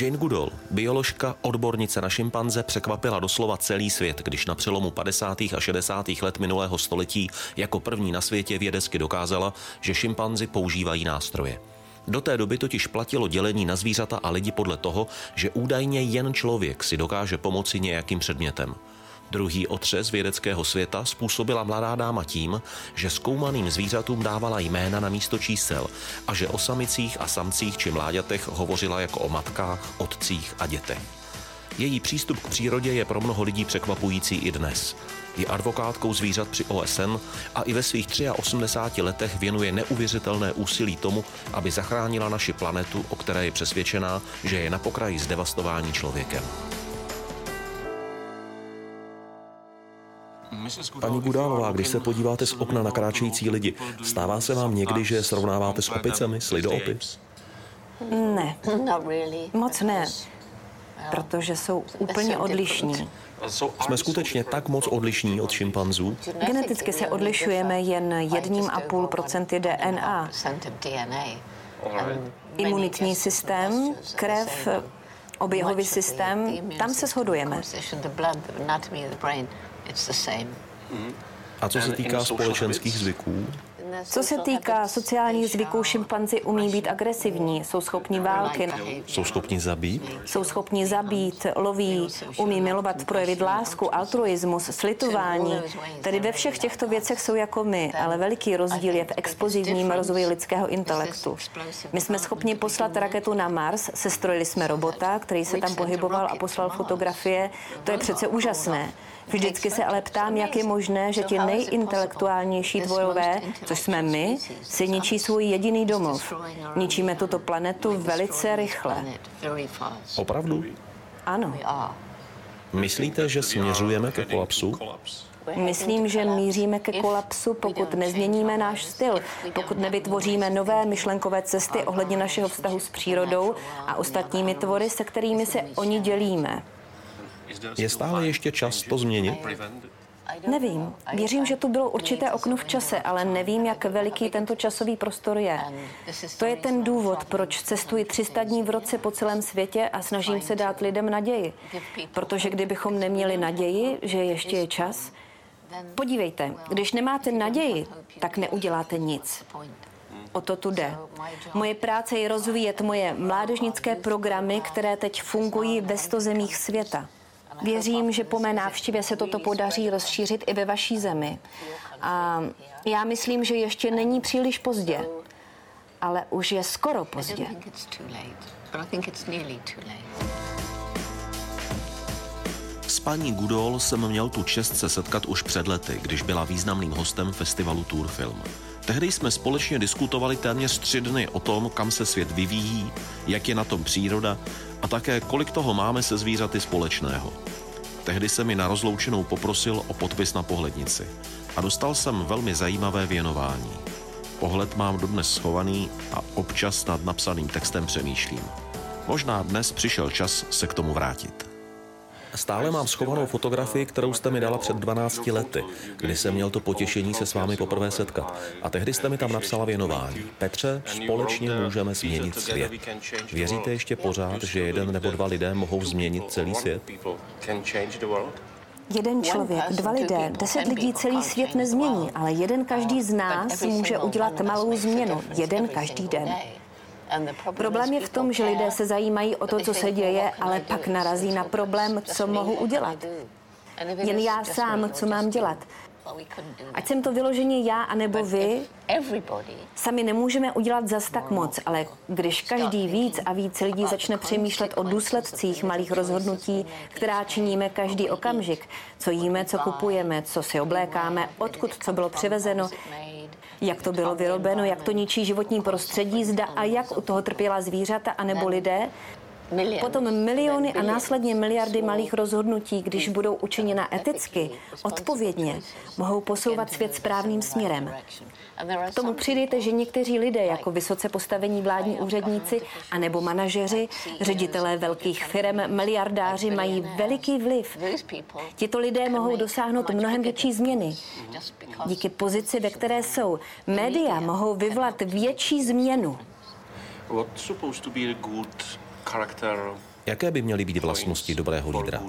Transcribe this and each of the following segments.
Jane Goodall, bioložka, odbornice na šimpanze, překvapila doslova celý svět, když na přelomu 50. a 60. let minulého století jako první na světě vědecky dokázala, že šimpanzi používají nástroje. Do té doby totiž platilo dělení na zvířata a lidi podle toho, že údajně jen člověk si dokáže pomoci nějakým předmětem. Druhý otřes vědeckého světa způsobila mladá dáma tím, že zkoumaným zvířatům dávala jména na místo čísel a že o samicích a samcích či mláďatech hovořila jako o matkách, otcích a dětech. Její přístup k přírodě je pro mnoho lidí překvapující i dnes. Je advokátkou zvířat při OSN a i ve svých 83 letech věnuje neuvěřitelné úsilí tomu, aby zachránila naši planetu, o které je přesvědčená, že je na pokraji zdevastování člověkem. Paní Gudálová, když se podíváte z okna na kráčející lidi, stává se vám někdy, že srovnáváte s opicemi, s lidoopy? Ne, moc ne, protože jsou úplně odlišní. Jsme skutečně tak moc odlišní od šimpanzů? Geneticky se odlišujeme jen jedním a půl procenty DNA. Imunitní systém, krev, oběhový systém, tam se shodujeme. A co se týká společenských zvyků? Co se týká sociálních zvyků, šimpanzi umí být agresivní, jsou schopni války. Jsou schopni zabít? Jsou schopni zabít, loví, umí milovat, projevit lásku, altruismus, slitování. Tedy ve všech těchto věcech jsou jako my, ale veliký rozdíl je v explozivním rozvoji lidského intelektu. My jsme schopni poslat raketu na Mars, sestrojili jsme robota, který se tam pohyboval a poslal fotografie. To je přece úžasné. Vždycky se ale ptám, jak je možné, že ti nejintelektuálnější dvojové, což jsme my, si ničí svůj jediný domov. Ničíme tuto planetu velice rychle. Opravdu? Ano. Myslíte, že směřujeme ke kolapsu? Myslím, že míříme ke kolapsu, pokud nezměníme náš styl, pokud nevytvoříme nové myšlenkové cesty ohledně našeho vztahu s přírodou a ostatními tvory, se kterými se oni dělíme. Je stále ještě čas to změnit? Nevím. Věřím, že tu bylo určité okno v čase, ale nevím, jak veliký tento časový prostor je. To je ten důvod, proč cestuji 300 dní v roce po celém světě a snažím se dát lidem naději. Protože kdybychom neměli naději, že ještě je čas, podívejte, když nemáte naději, tak neuděláte nic. O to tu jde. Moje práce je rozvíjet moje mládežnické programy, které teď fungují ve 100 zemích světa. Věřím, že po mé návštěvě se toto podaří rozšířit i ve vaší zemi. A já myslím, že ještě není příliš pozdě, ale už je skoro pozdě. S paní Gudol jsem měl tu čest se setkat už před lety, když byla významným hostem festivalu Tour Film. Tehdy jsme společně diskutovali téměř tři dny o tom, kam se svět vyvíjí, jak je na tom příroda a také kolik toho máme se zvířaty společného. Tehdy se mi na rozloučenou poprosil o podpis na pohlednici a dostal jsem velmi zajímavé věnování. Pohled mám dodnes schovaný a občas nad napsaným textem přemýšlím. Možná dnes přišel čas se k tomu vrátit. Stále mám schovanou fotografii, kterou jste mi dala před 12 lety, kdy jsem měl to potěšení se s vámi poprvé setkat. A tehdy jste mi tam napsala věnování. Petře, společně můžeme změnit svět. Věříte ještě pořád, že jeden nebo dva lidé mohou změnit celý svět? Jeden člověk, dva lidé, deset lidí celý svět nezmění, ale jeden každý z nás může udělat malou změnu. Jeden každý den. Problém je v tom, že lidé se zajímají o to, co se děje, ale pak narazí na problém, co mohu udělat. Jen já sám, co mám dělat. Ať jsem to vyloženě já, anebo vy, sami nemůžeme udělat zas tak moc, ale když každý víc a víc lidí začne přemýšlet o důsledcích malých rozhodnutí, která činíme každý okamžik, co jíme, co kupujeme, co si oblékáme, odkud co bylo přivezeno, jak to bylo vyrobeno, jak to ničí životní prostředí, zda a jak u toho trpěla zvířata anebo lidé. Potom miliony a následně miliardy malých rozhodnutí, když budou učiněna eticky, odpovědně, mohou posouvat svět správným směrem. K tomu přidejte, že někteří lidé, jako vysoce postavení vládní úředníci anebo manažeři, ředitelé velkých firm, miliardáři mají veliký vliv. Tito lidé mohou dosáhnout mnohem větší změny. Díky pozici, ve které jsou, média mohou vyvolat větší změnu. Jaké by měly být vlastnosti dobrého lídra?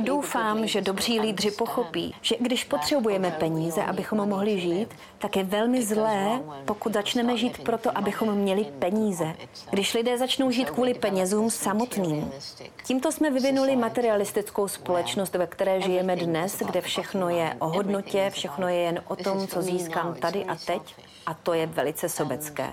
Doufám, že dobří lídři pochopí, že když potřebujeme peníze, abychom mohli žít, tak je velmi zlé, pokud začneme žít proto, abychom měli peníze. Když lidé začnou žít kvůli penězům samotným. Tímto jsme vyvinuli materialistickou společnost, ve které žijeme dnes, kde všechno je o hodnotě, všechno je jen o tom, co získám tady a teď, a to je velice sobecké.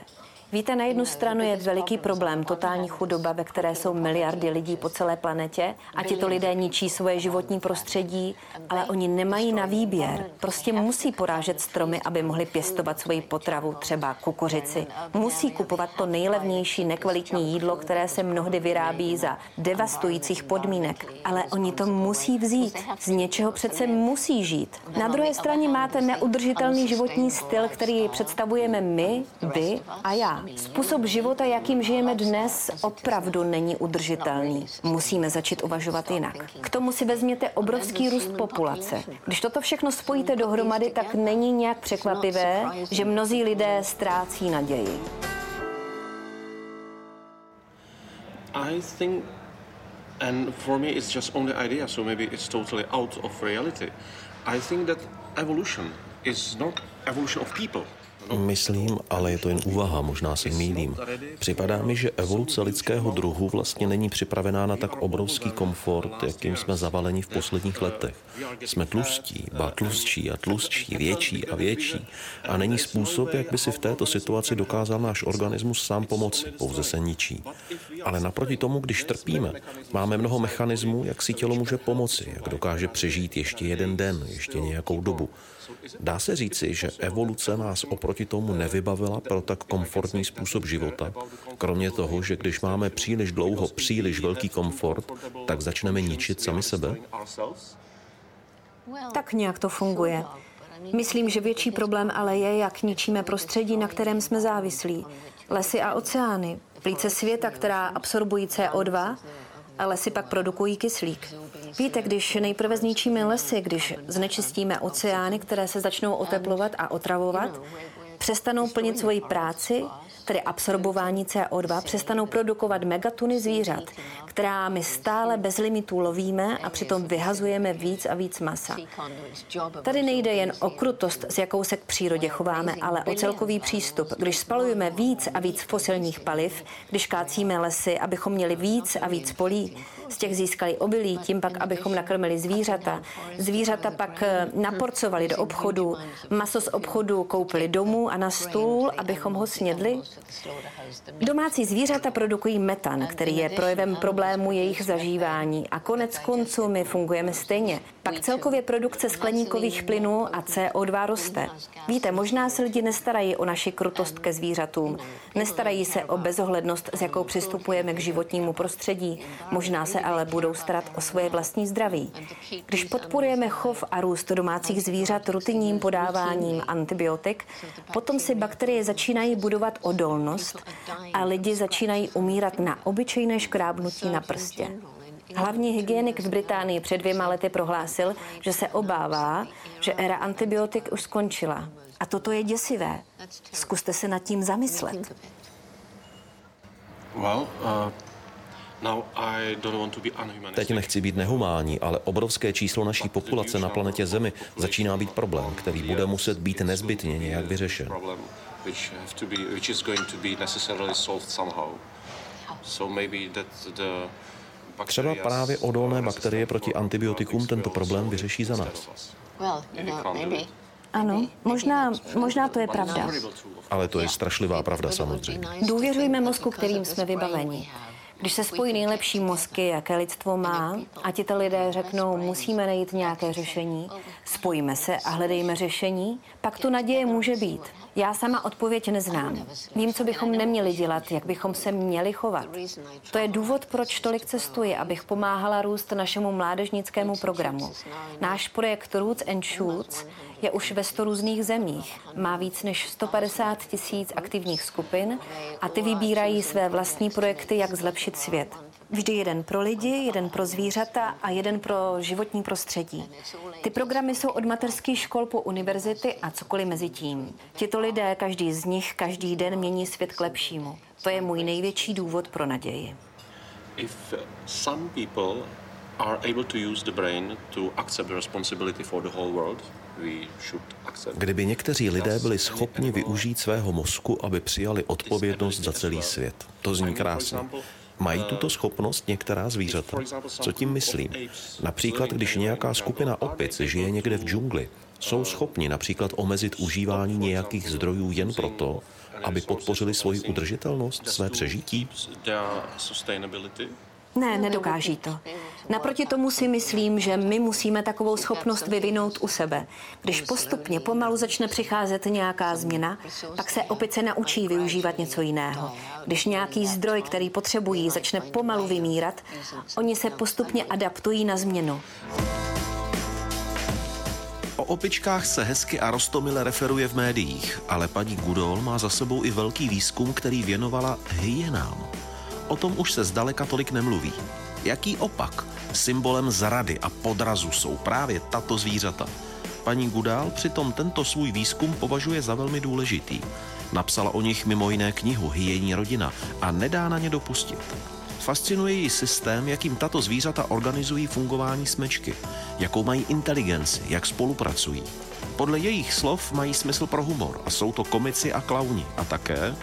Víte, na jednu stranu je veliký problém totální chudoba, ve které jsou miliardy lidí po celé planetě a tito lidé ničí svoje životní prostředí, ale oni nemají na výběr. Prostě musí porážet stromy, aby mohli pěstovat svoji potravu, třeba kukuřici. Musí kupovat to nejlevnější nekvalitní jídlo, které se mnohdy vyrábí za devastujících podmínek. Ale oni to musí vzít. Z něčeho přece musí žít. Na druhé straně máte neudržitelný životní styl, který představujeme my, vy a já. Způsob života, jakým žijeme dnes, opravdu není udržitelný. Musíme začít uvažovat jinak. K tomu si vezměte obrovský růst populace. Když toto všechno spojíte dohromady, tak není nějak překvapivé, že mnozí lidé ztrácí naději. I think and for me it's just only idea so maybe it's totally out of reality i think that evolution is not evolution of people Myslím, ale je to jen úvaha, možná se mýlím. Připadá mi, že evoluce lidského druhu vlastně není připravená na tak obrovský komfort, jakým jsme zavaleni v posledních letech. Jsme tlustí, ba tlustší a tlustší, větší a větší. A není způsob, jak by si v této situaci dokázal náš organismus sám pomoci, pouze se ničí. Ale naproti tomu, když trpíme, máme mnoho mechanismů, jak si tělo může pomoci, jak dokáže přežít ještě jeden den, ještě nějakou dobu. Dá se říci, že evoluce nás oproti tomu nevybavila pro tak komfortní způsob života, kromě toho, že když máme příliš dlouho příliš velký komfort, tak začneme ničit sami sebe? Tak nějak to funguje. Myslím, že větší problém ale je, jak ničíme prostředí, na kterém jsme závislí. Lesy a oceány, plíce světa, která absorbují CO2, a lesy pak produkují kyslík. Víte, když nejprve zničíme lesy, když znečistíme oceány, které se začnou oteplovat a otravovat, přestanou plnit svoji práci, tedy absorbování CO2, přestanou produkovat megatuny zvířat, která my stále bez limitů lovíme a přitom vyhazujeme víc a víc masa. Tady nejde jen o krutost, s jakou se k přírodě chováme, ale o celkový přístup. Když spalujeme víc a víc fosilních paliv, když kácíme lesy, abychom měli víc a víc polí, z těch získali obilí, tím pak, abychom nakrmili zvířata. Zvířata pak eh, naporcovali do obchodu, maso z obchodu koupili domů na stůl, abychom ho snědli. Domácí zvířata produkují metan, který je projevem problému jejich zažívání a konec konců my fungujeme stejně. Pak celkově produkce skleníkových plynů a CO2 roste. Víte, možná se lidi nestarají o naši krutost ke zvířatům, nestarají se o bezohlednost, s jakou přistupujeme k životnímu prostředí, možná se ale budou starat o svoje vlastní zdraví. Když podporujeme chov a růst domácích zvířat rutinním podáváním antibiotik, potom si bakterie začínají budovat odolnost a lidi začínají umírat na obyčejné škrábnutí na prstě. Hlavní hygienik v Británii před dvěma lety prohlásil, že se obává, že éra antibiotik už skončila. A toto je děsivé. Zkuste se nad tím zamyslet. Well, uh... Teď nechci být nehumánní, ale obrovské číslo naší populace na planetě Zemi začíná být problém, který bude muset být nezbytně nějak vyřešen. Třeba právě odolné bakterie proti antibiotikům tento problém vyřeší za nás. Ano, možná, možná to je pravda. Ale to je strašlivá pravda samozřejmě. Důvěřujme mozku, kterým jsme vybaveni. Když se spojí nejlepší mozky, jaké lidstvo má, a ti lidé řeknou, musíme najít nějaké řešení, spojíme se a hledejme řešení, pak tu naděje může být. Já sama odpověď neznám. Vím, co bychom neměli dělat, jak bychom se měli chovat. To je důvod, proč tolik cestuji, abych pomáhala růst našemu mládežnickému programu. Náš projekt Roots and Shoots je už ve 100 různých zemích. Má víc než 150 tisíc aktivních skupin a ty vybírají své vlastní projekty, jak zlepšit svět. Vždy jeden pro lidi, jeden pro zvířata a jeden pro životní prostředí. Ty programy jsou od materských škol po univerzity a cokoliv mezi tím. Tito lidé, každý z nich, každý den mění svět k lepšímu. To je můj největší důvod pro naději. If some people are able to use the brain to accept the responsibility for the whole world, Kdyby někteří lidé byli schopni využít svého mozku, aby přijali odpovědnost za celý svět. To zní krásně. Mají tuto schopnost některá zvířata? Co tím myslím? Například, když nějaká skupina opic žije někde v džungli, jsou schopni například omezit užívání nějakých zdrojů jen proto, aby podpořili svoji udržitelnost, své přežití? Ne, nedokáží to. Naproti tomu si myslím, že my musíme takovou schopnost vyvinout u sebe. Když postupně pomalu začne přicházet nějaká změna, pak se opice naučí využívat něco jiného. Když nějaký zdroj, který potřebují, začne pomalu vymírat, oni se postupně adaptují na změnu. O opičkách se hezky a rostomile referuje v médiích, ale paní Gudol má za sebou i velký výzkum, který věnovala hyenám. O tom už se zdaleka tolik nemluví. Jaký opak? Symbolem zrady a podrazu jsou právě tato zvířata. Paní Gudál přitom tento svůj výzkum považuje za velmi důležitý. Napsala o nich mimo jiné knihu Hyjení rodina a nedá na ně dopustit. Fascinuje ji systém, jakým tato zvířata organizují fungování smečky, jakou mají inteligenci, jak spolupracují. Podle jejich slov mají smysl pro humor a jsou to komici a klauni a také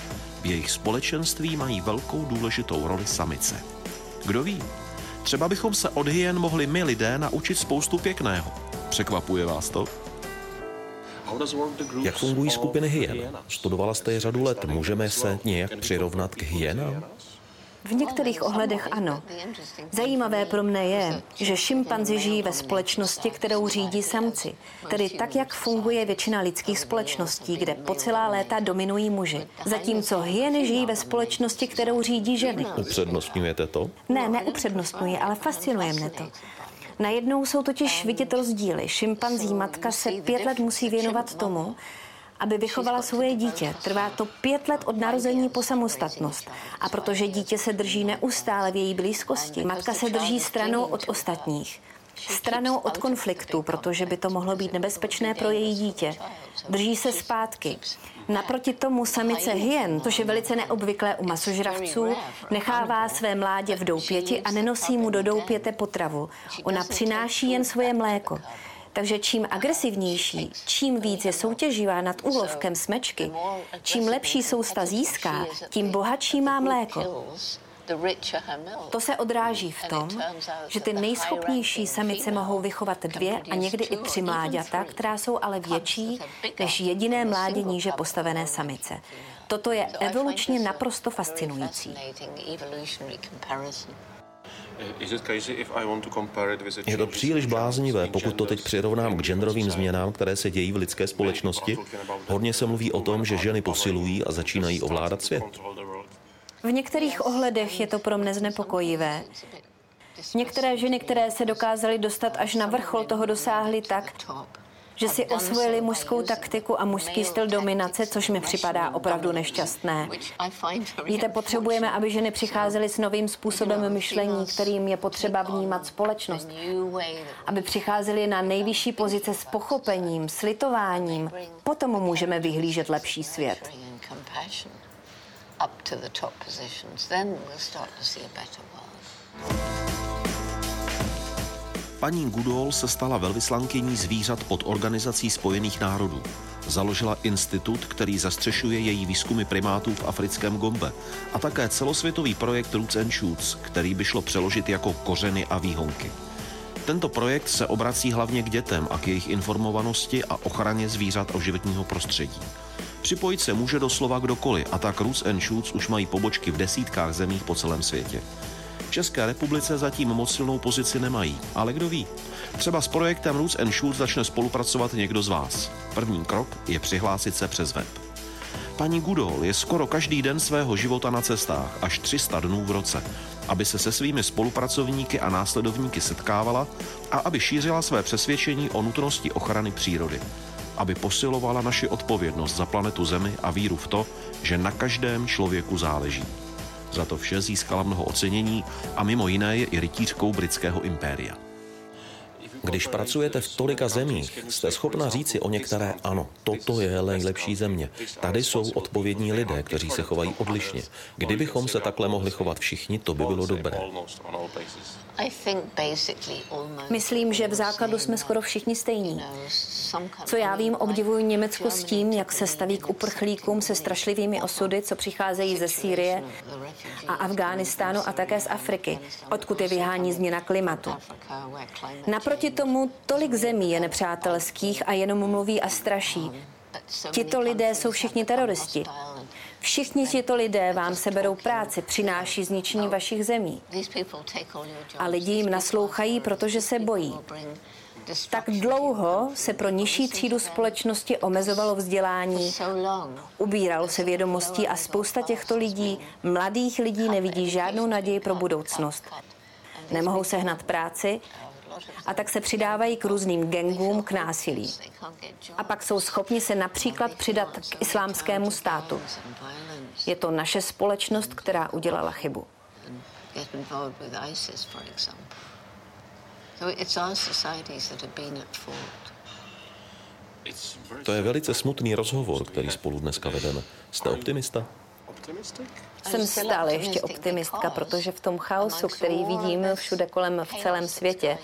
v jejich společenství mají velkou důležitou roli samice. Kdo ví, třeba bychom se od hyen mohli my lidé naučit spoustu pěkného. Překvapuje vás to? Jak fungují skupiny hyen? Studovala jste je řadu let. Můžeme se nějak přirovnat k hyenám? V některých ohledech ano. Zajímavé pro mne je, že šimpanzi žijí ve společnosti, kterou řídí samci, tedy tak, jak funguje většina lidských společností, kde po celá léta dominují muži. Zatímco hyeny žijí ve společnosti, kterou řídí ženy. Upřednostňujete to? Ne, neupřednostňuji, ale fascinuje mne to. Najednou jsou totiž vidět rozdíly. Šimpanzí matka se pět let musí věnovat tomu, aby vychovala svoje dítě. Trvá to pět let od narození po samostatnost. A protože dítě se drží neustále v její blízkosti, matka se drží stranou od ostatních. Stranou od konfliktu, protože by to mohlo být nebezpečné pro její dítě. Drží se zpátky. Naproti tomu samice hyen, což je velice neobvyklé u masožravců, nechává své mládě v doupěti a nenosí mu do doupěte potravu. Ona přináší jen svoje mléko. Takže čím agresivnější, čím víc je soutěživá nad úlovkem smečky, čím lepší sousta získá, tím bohatší má mléko. To se odráží v tom, že ty nejschopnější samice mohou vychovat dvě a někdy i tři mláďata, která jsou ale větší než jediné mládě níže postavené samice. Toto je evolučně naprosto fascinující. Je to příliš bláznivé, pokud to teď přirovnám k genderovým změnám, které se dějí v lidské společnosti. Hodně se mluví o tom, že ženy posilují a začínají ovládat svět. V některých ohledech je to pro mne znepokojivé. Některé ženy, které se dokázaly dostat až na vrchol, toho dosáhly tak, že si osvojili mužskou taktiku a mužský styl dominace, což mi připadá opravdu nešťastné. Víte, potřebujeme, aby ženy přicházely s novým způsobem myšlení, kterým je potřeba vnímat společnost. Aby přicházely na nejvyšší pozice s pochopením, s litováním. Potom můžeme vyhlížet lepší svět. Up to the top positions, then we'll start to see a better world. Paní Goodall se stala velvyslankyní zvířat pod Organizací spojených národů. Založila institut, který zastřešuje její výzkumy primátů v africkém Gombe a také celosvětový projekt Roots and Shoots, který by šlo přeložit jako kořeny a výhonky. Tento projekt se obrací hlavně k dětem a k jejich informovanosti a ochraně zvířat a životního prostředí. Připojit se může doslova kdokoliv a tak Roots and Shoots už mají pobočky v desítkách zemích po celém světě. České republice zatím moc silnou pozici nemají, ale kdo ví. Třeba s projektem Roots and Shoots začne spolupracovat někdo z vás. První krok je přihlásit se přes web. Paní Gudol je skoro každý den svého života na cestách, až 300 dnů v roce, aby se se svými spolupracovníky a následovníky setkávala a aby šířila své přesvědčení o nutnosti ochrany přírody. Aby posilovala naši odpovědnost za planetu Zemi a víru v to, že na každém člověku záleží. Za to vše získala mnoho ocenění a mimo jiné je i rytířkou britského impéria. Když pracujete v tolika zemích, jste schopna říci o některé ano, toto je nejlepší země. Tady jsou odpovědní lidé, kteří se chovají odlišně. Kdybychom se takhle mohli chovat všichni, to by bylo dobré. Myslím, že v základu jsme skoro všichni stejní. Co já vím, obdivuji Německo s tím, jak se staví k uprchlíkům se strašlivými osudy, co přicházejí ze Sýrie a Afghánistánu a také z Afriky, odkud je vyhání změna klimatu. Naproti tomu tolik zemí je nepřátelských a jenom mluví a straší. Tito lidé jsou všichni teroristi. Všichni tito lidé vám seberou práci, přináší zničení vašich zemí. A lidi jim naslouchají, protože se bojí. Tak dlouho se pro nižší třídu společnosti omezovalo vzdělání, ubíralo se vědomostí a spousta těchto lidí, mladých lidí, nevidí žádnou naději pro budoucnost. Nemohou sehnat práci a tak se přidávají k různým gengům, k násilí. A pak jsou schopni se například přidat k islámskému státu. Je to naše společnost, která udělala chybu. To je velice smutný rozhovor, který spolu dneska vedeme. Jste optimista? Jsem stále ještě optimistka, protože v tom chaosu, který vidíme všude kolem v celém světě,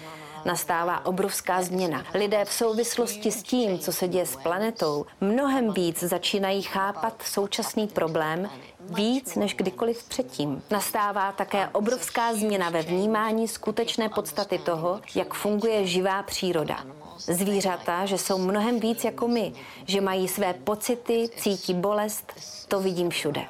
nastává obrovská změna. Lidé v souvislosti s tím, co se děje s planetou, mnohem víc začínají chápat současný problém víc než kdykoliv předtím. Nastává také obrovská změna ve vnímání skutečné podstaty toho, jak funguje živá příroda. Zvířata, že jsou mnohem víc jako my, že mají své pocity, cítí bolest, to vidím všude.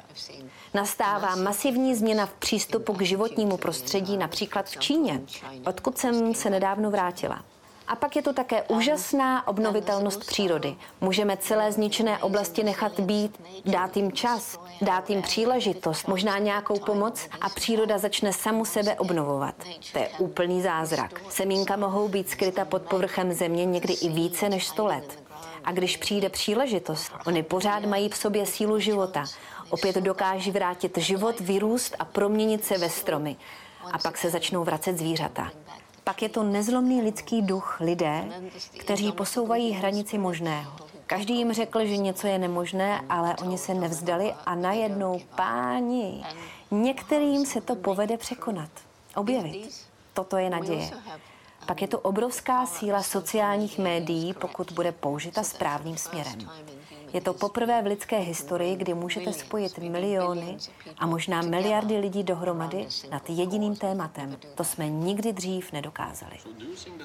Nastává masivní změna v přístupu k životnímu prostředí, například v Číně, odkud jsem se nedávno vrátila. A pak je to také úžasná obnovitelnost přírody. Můžeme celé zničené oblasti nechat být, dát jim čas, dát jim příležitost, možná nějakou pomoc a příroda začne samu sebe obnovovat. To je úplný zázrak. Semínka mohou být skryta pod povrchem země někdy i více než 100 let. A když přijde příležitost, oni pořád mají v sobě sílu života. Opět dokáží vrátit život, vyrůst a proměnit se ve stromy. A pak se začnou vracet zvířata. Pak je to nezlomný lidský duch lidé, kteří posouvají hranici možného. Každý jim řekl, že něco je nemožné, ale oni se nevzdali a najednou páni. Některým se to povede překonat, objevit. Toto je naděje. Pak je to obrovská síla sociálních médií, pokud bude použita správným směrem. Je to poprvé v lidské historii, kdy můžete spojit miliony a možná miliardy lidí dohromady nad jediným tématem. To jsme nikdy dřív nedokázali.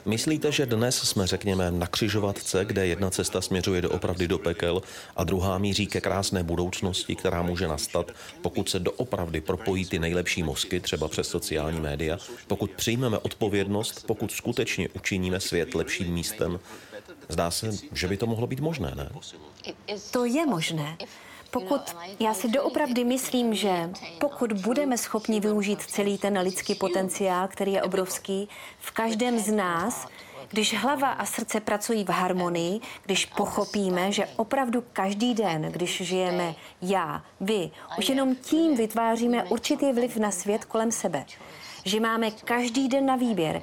Myslíte, že dnes jsme, řekněme, na křižovatce, kde jedna cesta směřuje do opravdy do pekel a druhá míří ke krásné budoucnosti, která může nastat, pokud se doopravdy propojí ty nejlepší mozky, třeba přes sociální média, pokud přijmeme odpovědnost, pokud skutečně učiníme svět lepším místem, Zdá se, že by to mohlo být možné, ne? To je možné. Pokud já si doopravdy myslím, že pokud budeme schopni využít celý ten lidský potenciál, který je obrovský, v každém z nás, když hlava a srdce pracují v harmonii, když pochopíme, že opravdu každý den, když žijeme já, vy, už jenom tím vytváříme určitý vliv na svět kolem sebe. Že máme každý den na výběr,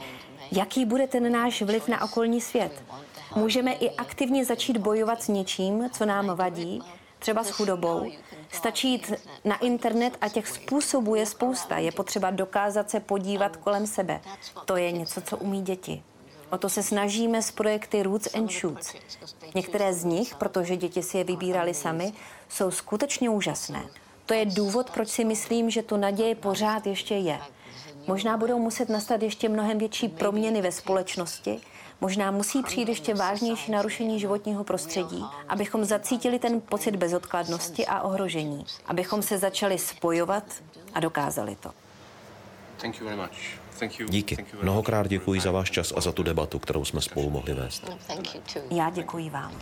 jaký bude ten náš vliv na okolní svět. Můžeme i aktivně začít bojovat s něčím, co nám vadí, třeba s chudobou. Stačí jít na internet a těch způsobů je spousta. Je potřeba dokázat se podívat kolem sebe. To je něco, co umí děti. O to se snažíme s projekty Roots and Shoots. Některé z nich, protože děti si je vybírali sami, jsou skutečně úžasné. To je důvod, proč si myslím, že tu naděje pořád ještě je. Možná budou muset nastat ještě mnohem větší proměny ve společnosti, Možná musí přijít ještě vážnější narušení životního prostředí, abychom zacítili ten pocit bezodkladnosti a ohrožení, abychom se začali spojovat a dokázali to. Díky. Mnohokrát děkuji za váš čas a za tu debatu, kterou jsme spolu mohli vést. Já děkuji vám.